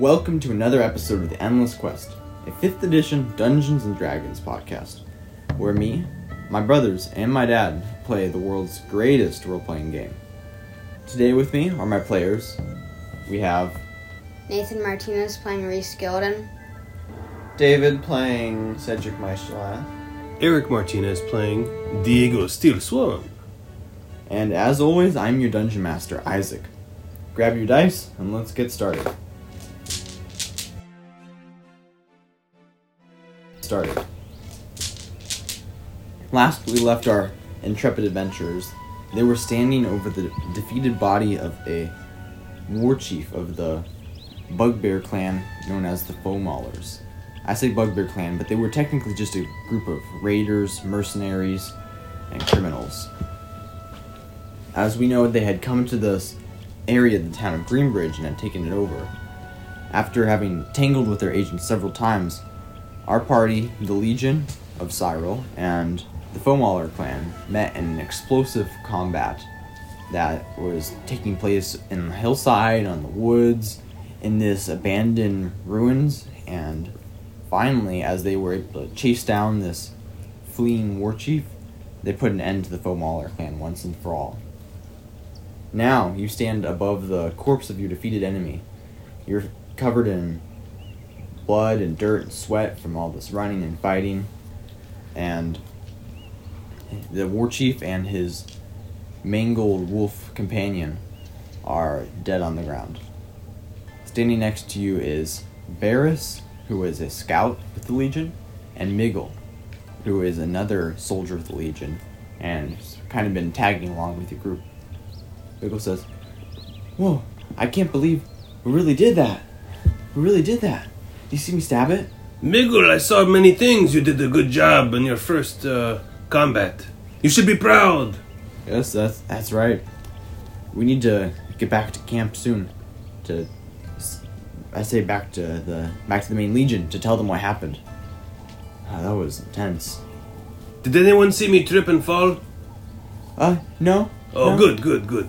Welcome to another episode of the Endless Quest, a 5th edition Dungeons and Dragons podcast, where me, my brothers, and my dad play the world's greatest role playing game. Today with me are my players. We have Nathan Martinez playing Reese Gilden. David playing Cedric Maestro. Eric Martinez playing Diego Steel Swan. And as always, I'm your dungeon master, Isaac. Grab your dice and let's get started. Started. Last we left our intrepid adventurers, they were standing over the defeated body of a war chief of the Bugbear clan known as the Foamaulers. I say Bugbear clan, but they were technically just a group of raiders, mercenaries, and criminals. As we know, they had come to this area of the town of Greenbridge and had taken it over. After having tangled with their agents several times, our party, the Legion of Cyril, and the Foamauler clan met in an explosive combat that was taking place in the hillside, on the woods, in this abandoned ruins, and finally, as they were able to chase down this fleeing war chief, they put an end to the Foamauler clan once and for all. Now you stand above the corpse of your defeated enemy. You're covered in blood and dirt and sweat from all this running and fighting. And the war chief and his mangled wolf companion are dead on the ground. Standing next to you is Varys, who is a scout with the Legion, and Miggle, who is another soldier of the Legion, and kind of been tagging along with your group. Miggle says, Whoa, I can't believe we really did that. We really did that. You see me stab it? Miggle, I saw many things. You did a good job in your first uh, combat. You should be proud. Yes, that's that's right. We need to get back to camp soon. To, I say back to the back to the main legion to tell them what happened. Ah, that was intense. Did anyone see me trip and fall? Uh, no. Oh, no. good, good, good.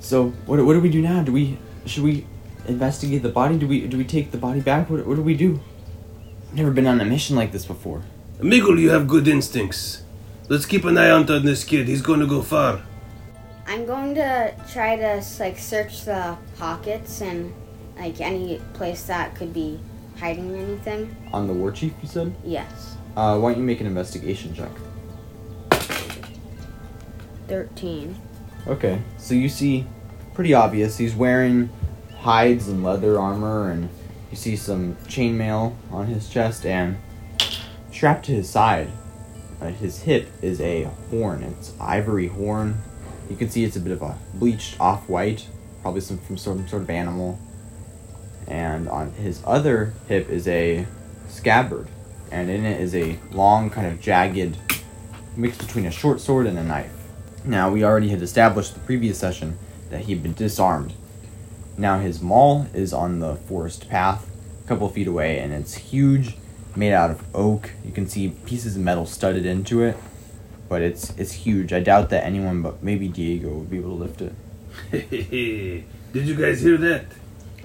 So what what do we do now? Do we should we investigate the body? Do we do we take the body back? What what do we do? I've never been on a mission like this before. Miggle, you have good instincts. Let's keep an eye out on this kid. He's going to go far. I'm going to try to like search the pockets and like any place that could be hiding anything. On the war chief, you said. Yes. Uh, why don't you make an investigation check? Thirteen. Okay, so you see, pretty obvious. He's wearing hides and leather armor, and you see some chainmail on his chest, and strapped to his side, at his hip, is a horn. It's ivory horn. You can see it's a bit of a bleached off-white, probably some from some sort of animal. And on his other hip is a scabbard, and in it is a long, kind of jagged mix between a short sword and a knife. Now, we already had established the previous session that he had been disarmed. Now, his maul is on the forest path, a couple feet away, and it's huge, made out of oak. You can see pieces of metal studded into it, but it's it's huge. I doubt that anyone but maybe Diego would be able to lift it. Did you guys hear that?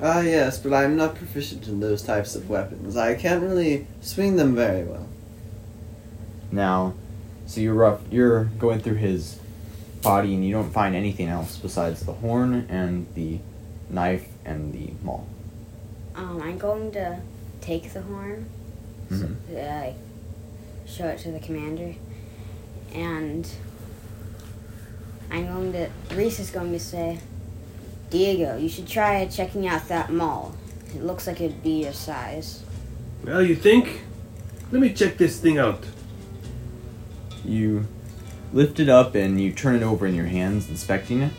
Ah, yes, but I'm not proficient in those types of weapons. I can't really swing them very well. Now, so you're rough. You're going through his body, and you don't find anything else besides the horn and the knife and the maul. Um, I'm going to take the horn, Mhm. so, uh, show it to the commander, and I'm going to. Reese is going to say, Diego, you should try checking out that maul. It looks like it'd be your size. Well, you think? Let me check this thing out. You lift it up and you turn it over in your hands, inspecting it.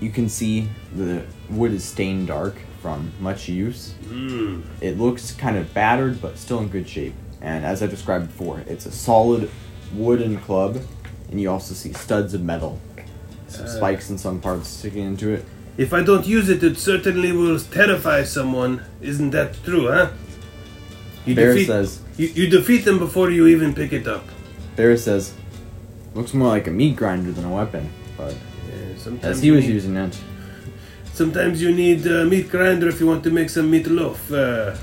You can see the wood is stained dark from much use. Hmm. It looks kind of battered, but still in good shape. And as I described before, it's a solid wooden club, and you also see studs of metal, some Uh. spikes in some parts sticking into it. If I don't use it, it certainly will terrify someone. Isn't that true, huh? You Bear defeat, says, you, you defeat them before you even pick it up. Bear says, looks more like a meat grinder than a weapon, but sometimes as he was need- using it, Sometimes you need a meat grinder if you want to make some meatloaf. Uh,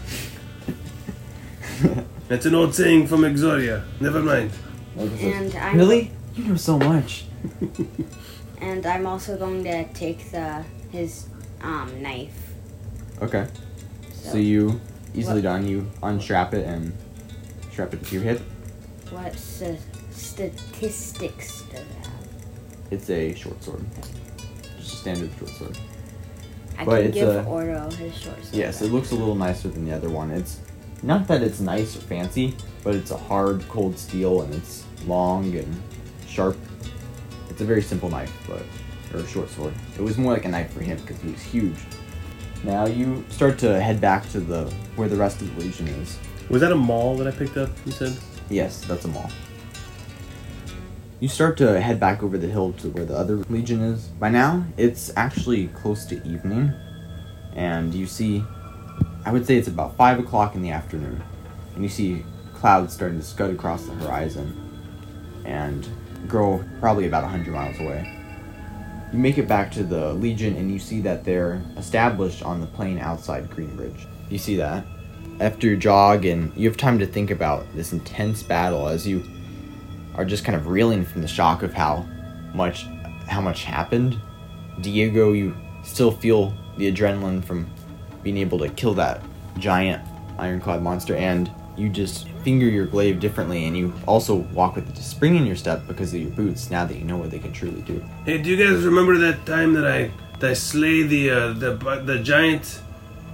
that's an old saying from Exoria. Never mind. And I'm really? You know so much. and I'm also going to take the his um knife. Okay. So, So you easily What- done. You unstrap it and strap it to your hip. what st- statistics does it have? It's a short sword. Just a standard short sword. I But can it's give a- Ordo his short sword. Yes, it looks a little nicer than the other one. It's not that it's nice or fancy, but it's a hard, cold steel and it's long and sharp. It's a very simple knife, but or a short sword. It was more like a knife for him because he was huge. Now you start to head back to the where the rest of the legion is. Was that a maul that I picked up? You said. Yes, that's a maul. You start to head back over the hill to where the other legion is. By now, it's actually close to evening, and you see, I would say it's about 5 o'clock in the afternoon, and you see clouds starting to scud across the horizon and grow probably about 100 miles away. You make it back to the Legion, and you see that they're established on the plain outside Greenbridge. You see that? after your jog and you have time to think about this intense battle as you are just kind of reeling from the shock of how much how much happened diego you still feel the adrenaline from being able to kill that giant ironclad monster and you just finger your glaive differently and you also walk with a spring in your step because of your boots now that you know what they can truly do Hey, do you guys remember that time that I that I slay the uh, the the giant?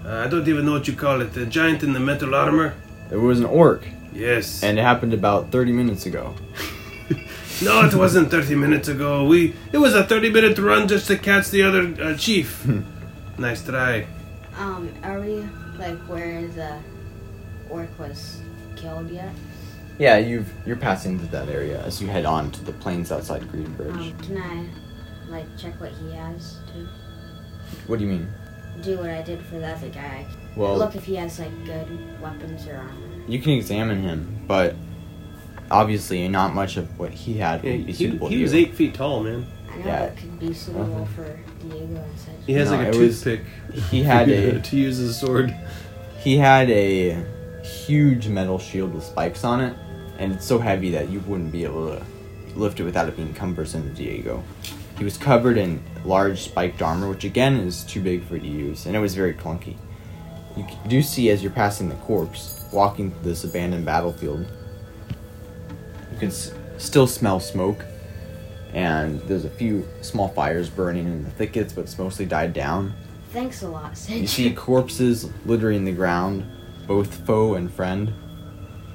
Uh, I don't even know what you call it. The giant in the metal armor. it was an orc Yes. and it happened about 30 minutes ago no, it wasn't 30 minutes ago. We it was a 30 minute run just to catch the other uh, chief. nice try. Um, are we like where the orc was killed yet? yeah you've you're passing through that area as you head on to the plains outside greenbridge Um, can I like check what he has too? what do you mean Do what I did for the other guy. well Look if he has like good weapons or armor. You can examine him, but obviously not much of what he had Yeah, would be he, suitable he to was eight feet tall, man. I know Yeah. it could be suitable Uh-huh. for Diego and such. He has No, like a it was- toothpick. He had a to use as a sword. he had a huge metal shield with spikes on it, and it's so heavy that you wouldn't be able to lift it without it being cumbersome to Diego. He was covered in large spiked armor, which again is too big for you to use, and it was very clunky. You do see as you're passing the corpse, walking through this abandoned battlefield, you can s- still smell smoke, and there's a few small fires burning in the thickets, but it's mostly died down. Thanks a lot. You see corpses littering the ground, both foe and friend.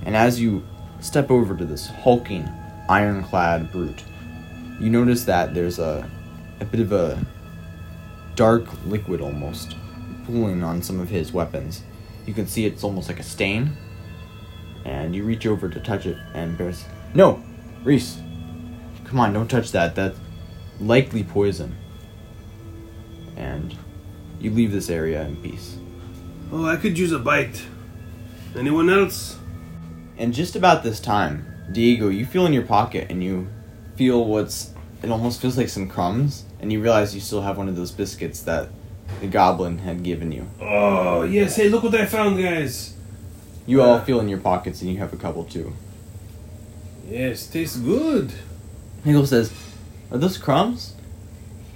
And as you step over to this hulking, ironclad brute, you notice that there's a, a bit of a dark liquid almost pooling on some of his weapons. You can see it's almost like a stain. And you reach over to touch it, and Bear's, No! Reese! Come on, don't touch that. That's likely poison. And you leave this area in peace. Oh, I could use a bite. Anyone else? And just about this time, Diego, you feel in your pocket and you feel what's it almost feels like some crumbs, and you realize you still have one of those biscuits that the goblin had given you. Oh yes. Hey, look what I found, guys. You all uh, feel in your pockets and you have a couple too. Yes, tastes good. Nigel says, Are those crumbs?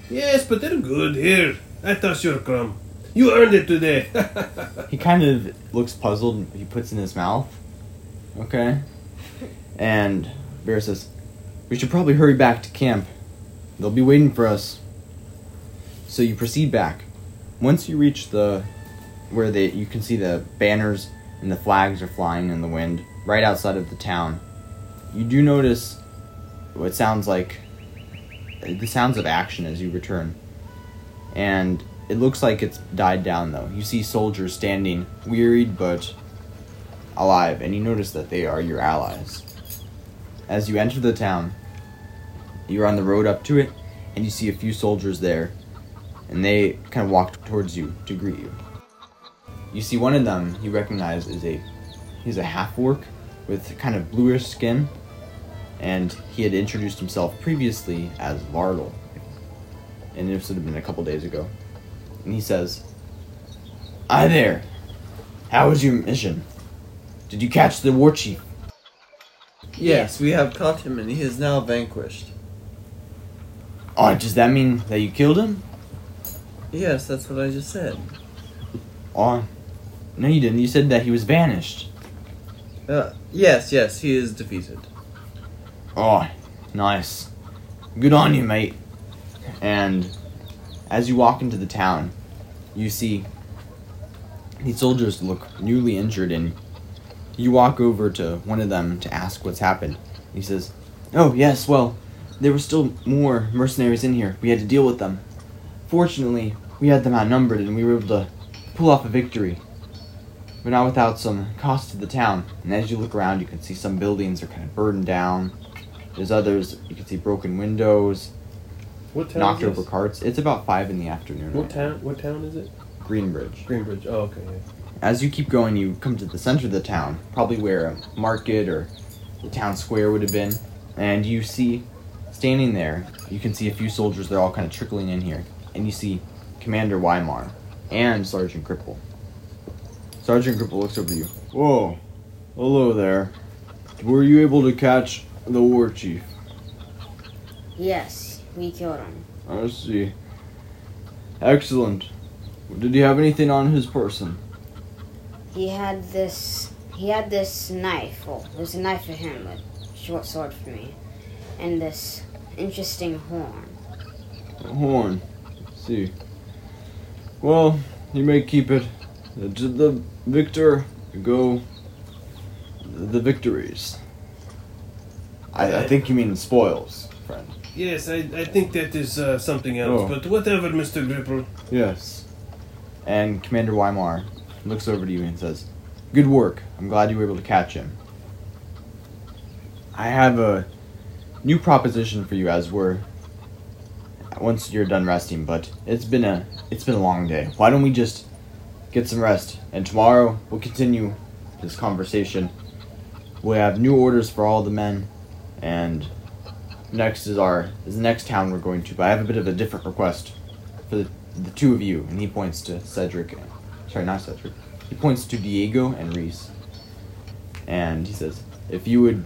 Yes, but they're good. Here, I toss your crumb. You earned it today. He kind of looks puzzled and he puts in his mouth. Okay? And Bear says, We should probably hurry back to camp. They'll be waiting for us. So you proceed back. Once you reach the where they you can see the banners and the flags are flying in the wind right outside of the town. You do notice what sounds like the sounds of action as you return. And it looks like it's died down though. You see soldiers standing, wearied but alive, and you notice that they are your allies. As you enter the town, you're on the road up to it, and you see a few soldiers there, and they kind of walk towards you to greet you. You see one of them you recognize is a he's a half orc with kind of bluish skin, and he had introduced himself previously as Vardal. And this would have been a couple days ago. and he says, "Hi there. How was your mission? Did you catch the war chief?" Yes, we have caught him and he is now vanquished. Oh, does that mean that you killed him? Yes, that's what I just said. Oh, no, you didn't. You said that he was banished. Uh, yes, yes, he is defeated. Oh, nice. Good on you, mate. And as you walk into the town, you see these soldiers look newly injured, and you walk over to one of them to ask what's happened. He says, Oh, yes, well, there were still more mercenaries in here. We had to deal with them. Fortunately, we had them outnumbered, and we were able to pull off a victory. But not without some cost to the town. And as you look around, you can see some buildings are kind of burned down. There's others, you can see broken windows, What town knocked is over carts. It's about 5 in the afternoon. What right now. town? What town is it? Greenbridge. Greenbridge. Oh, okay. As you keep going, you come to the center of the town, probably where a market or the town square would have been, and you see standing there, you can see a few soldiers, they're all kind of trickling in here, and you see Commander Weimar and Sergeant Cripple. Sergeant Cripple looks over you. Whoa, hello there. Were you able to catch the war chief? Yes, we killed him. I see. Excellent. Did he have anything on his person? He had this. He had this knife. Well, it was a knife for him, but short sword for me, and this interesting horn. A horn. See. Well, you may keep it. To the victor go the victories. I, I think you mean spoils, friend. Yes, I, I think that is uh, something else. Oh. But whatever, Mister Gripple. Yes. And Commander Weimar looks over to you and says, Good work. I'm glad you were able to catch him. I have a new proposition for you as we're once you're done resting, but it's been a it's been a long day. Why don't we just get some rest and tomorrow we'll continue this conversation. We have new orders for all the men and next is our is the next town we're going to, but I have a bit of a different request for the, the two of you, and he points to Cedric. Sorry, not Cedric. He points to Diego and Reese, and he says, "If you would,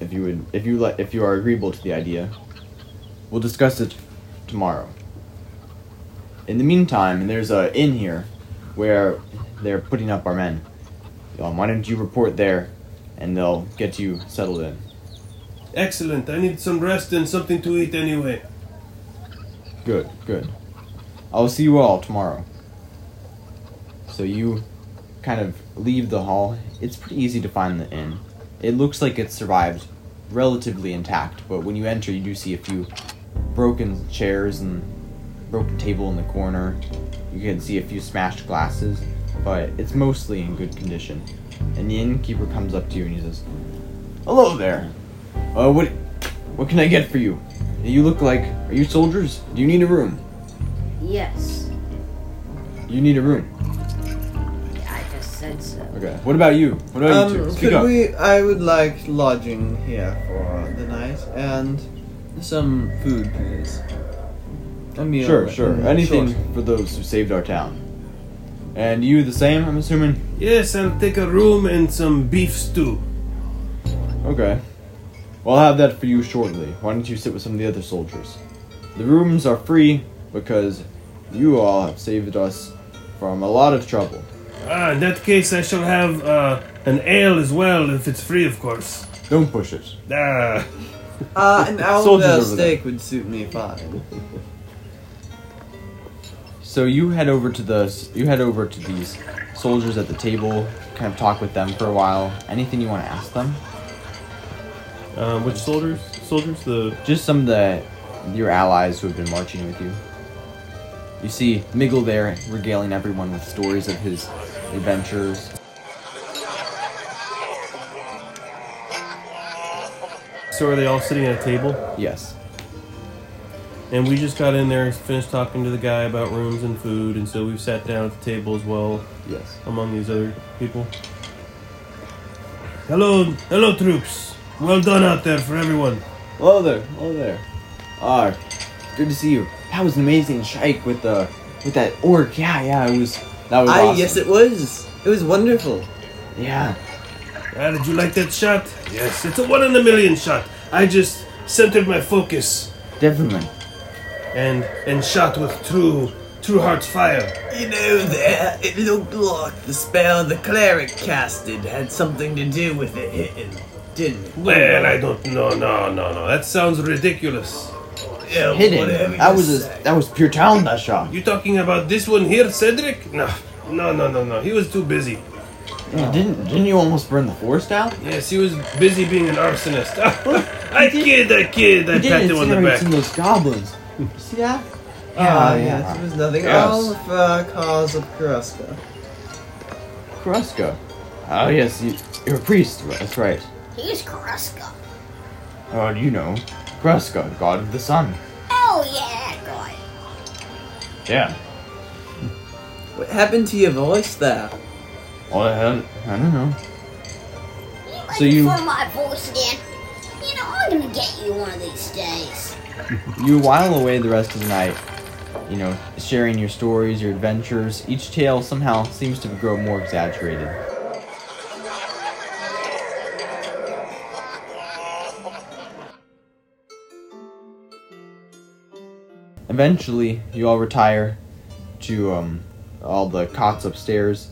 if you would, if you let, if you are agreeable to the idea, we'll discuss it tomorrow." In the meantime, there's a inn here where they're putting up our men. Um, why don't you report there, and they'll get you settled in. Excellent. I need some rest and something to eat anyway. Good, good. I'll see you all tomorrow. So you kind of leave the hall. It's pretty easy to find the inn. It looks like it survived relatively intact, but when you enter, you do see a few broken chairs and broken table in the corner. You can see a few smashed glasses, but it's mostly in good condition. And the innkeeper comes up to you and he says, "Hello there. Uh, what, what can I get for you? You look like are you soldiers? Do you need a room? Yes, You need a room. I just said so. Okay. What about you? What about you two? Um, Speak could up. we? I would like lodging here for the night and some food, please. A meal. Sure, sure. Mm, Anything sure. for those who saved our town. And you the same, I'm assuming? Yes, I'll take a room and some beef stew. Okay. Well, I'll have that for you shortly. Why don't you sit with some of the other soldiers? The rooms are free because you all have saved us from a lot of trouble. Ah, in that case, I shall have uh, an ale as well, if it's free, of course. Don't push it. Ah, Uh, an Soldiers Owlbear over there. steak would suit me fine. So you head over to the you head over to these soldiers at the table, kind of talk with them for a while. Anything you want to ask them? um, which soldiers? Soldiers? The Just some of the your allies who have been marching with you. You see Miggle there regaling everyone with stories of his adventures. So are they all sitting at a table? Yes. And we just got in there, and finished talking to the guy about rooms and food, and so we've sat down at the table as well Yes. among these other people. Hello, hello, troops. Well done out there for everyone. Hello there. Hello there. Ah, good to see you. That was an amazing strike with the with that orc. Yeah, yeah, it was that was I awesome. yes, it was. It was wonderful. Yeah, Ah, did you like that shot? Yes, it's a one in a million shot. I just centered my focus definitely. and and shot with true true heart's fire. You know there, it looked like the spell the cleric casted had something to do with it hitting, didn't it? Well, I don't know. No, no, no. That sounds ridiculous. Yeah, Hidden. whatever That you was a, that was pure talent. That shot. You talking about this one here, Cedric? No, no, no, no, no. He was too busy. Didn't didn't you almost burn the forest out? Yes, he was busy being an arsonist. I kid, I kid. I You pat did him on the incinerate back. some of those goblins. You see that? Ah, Yeah, yes, yeah. it was nothing. Yes. All for uh, cause of Kruska. Kruska. Oh yes, you, you're a priest. That's right. He's Kruska. Oh, you know, Kruska, god of the sun. Oh yeah, that guy. Yeah. What happened to your voice there? Well, I, don't- I don't know. You So you- of my voice again? You know, I'm gonna get you one of these days. You while away the rest of the night, you know, sharing your stories, your adventures. Each tale somehow seems to grow more exaggerated. Eventually, you all retire to um, all the cots upstairs,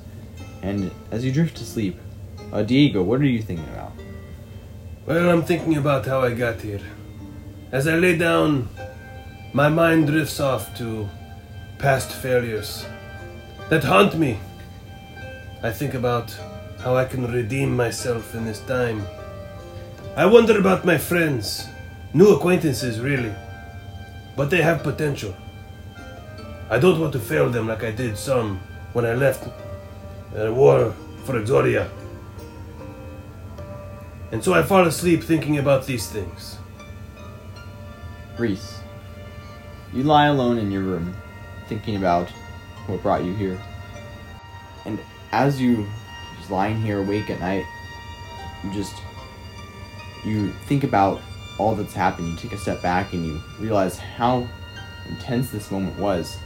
and as you drift to sleep, uh, Diego, what are you thinking about? Well, I'm thinking about how I got here. As I lay down, my mind drifts off to past failures that haunt me. I think about how I can redeem myself in this time. I wonder about my friends, new acquaintances, really. But they have potential. I don't want to fail them like I did some when I left uh, war for Exodia. And so I fall asleep thinking about these things. Reese, you lie alone in your room, thinking about what brought you here. And as you just lying here awake at night, you just you think about all that's happened. You take a step back and you realize how intense this moment was.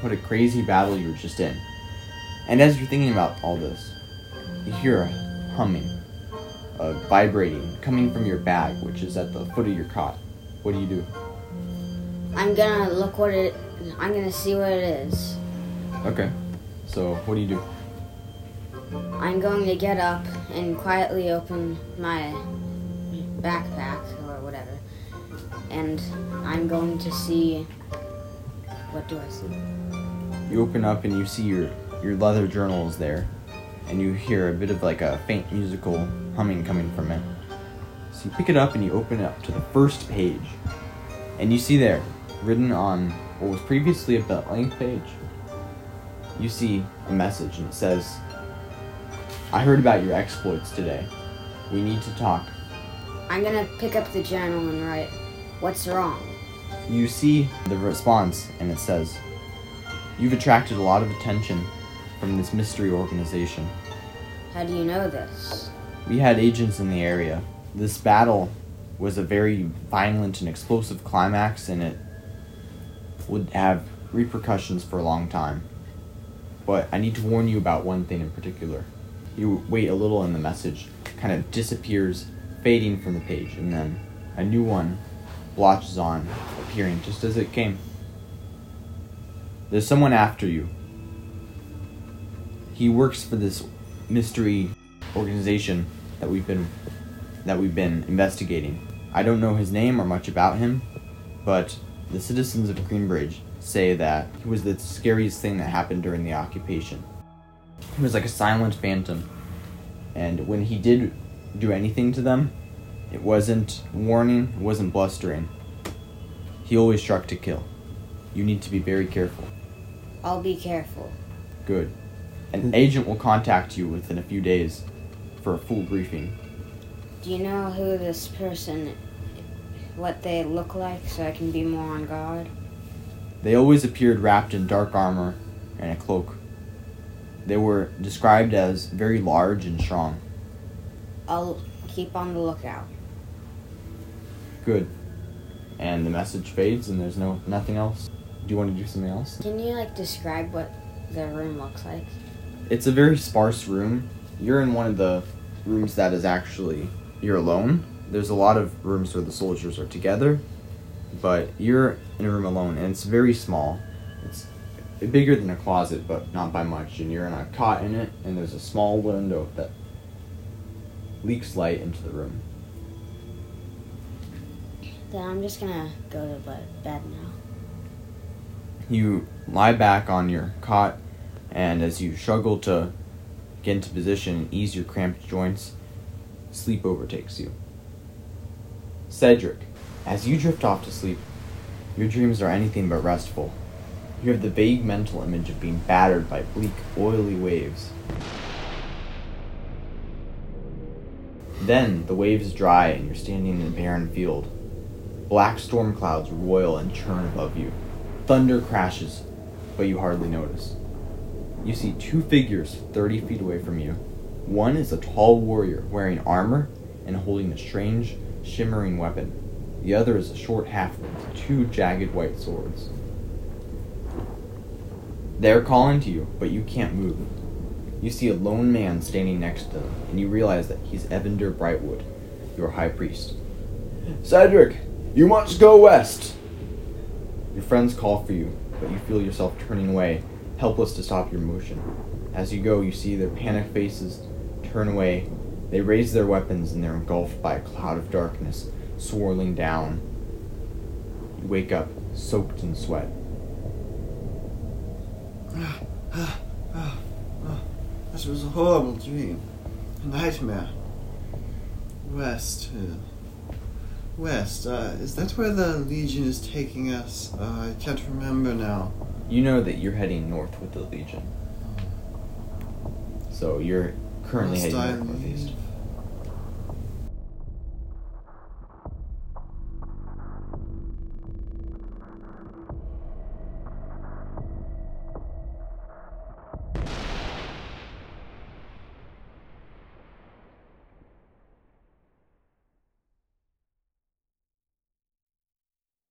What a crazy battle you were just in. And as you're thinking about all this, you hear a humming, a vibrating coming from your bag, which is at the foot of your cot. What do you do? I'm gonna look what it. I'm gonna see what it is. Okay. So what do you do? I'm going to get up and quietly open my backpack or whatever, and I'm going to see. What do I see? You open up and you see your your leather journal is there, and you hear a bit of like a faint musical humming coming from it. So you pick it up and you open it up to the first page, and you see there, written on what was previously a blank page, you see a message and it says, "I heard about your exploits today. We need to talk." I'm gonna pick up the journal and write, "What's wrong?" You see the response, and it says, You've attracted a lot of attention from this mystery organization. How do you know this? We had agents in the area. This battle was a very violent and explosive climax, and it would have repercussions for a long time. But I need to warn you about one thing in particular. You wait a little, and the message kind of disappears, fading from the page, and then a new one blotches on, appearing just as it came. There's someone after you. He works for this mystery organization that we've been that we've been investigating. I don't know his name or much about him, but the citizens of Greenbridge say that he was the scariest thing that happened during the occupation. He was like a silent phantom, and when he did do anything to them, it wasn't warning, it wasn't blustering. He always struck to kill. You need to be very careful. I'll be careful. Good. An agent will contact you within a few days for a full briefing. Do you know who this person, what they look like, so I can be more on guard? They always appeared wrapped in dark armor and a cloak. They were described as very large and strong. I'll keep on the lookout. Good. And the message fades and there's no nothing else. Do you want to do something else? Can you like describe what the room looks like? It's a very sparse room. You're in one of the rooms that is actually you're alone. There's a lot of rooms where the soldiers are together, but you're in a room alone, and it's very small. It's bigger than a closet, but not by much. And you're in a cot in it, and there's a small window that leaks light into the room. Then I'm just gonna go to bed, bed now. You lie back on your cot, and as you struggle to get into position and ease your cramped joints, sleep overtakes you. Cedric, as you drift off to sleep, your dreams are anything but restful. You have the vague mental image of being battered by bleak, oily waves. Then the waves dry and you're standing in a barren field. Black storm clouds roil and churn above you. Thunder crashes, but you hardly notice. You see two figures 30 feet away from you. One is a tall warrior wearing armor and holding a strange, shimmering weapon. The other is a short halfling with two jagged white swords. They're calling to you, but you can't move. You see a lone man standing next to them, and you realize that he's Evander Brightwood, your high priest. Cedric, you must go west! Your friends call for you, but you feel yourself turning away, helpless to stop your motion. As you go, you see their panicked faces turn away. They raise their weapons and they're engulfed by a cloud of darkness swirling down. You wake up, soaked in sweat. This was a horrible dream. A nightmare. West. uh, West. Uh, is that where the Legion is taking us? Uh, I can't remember now. You know that you're heading north with the Legion. Oh. So you're currently Must I heading north northeast.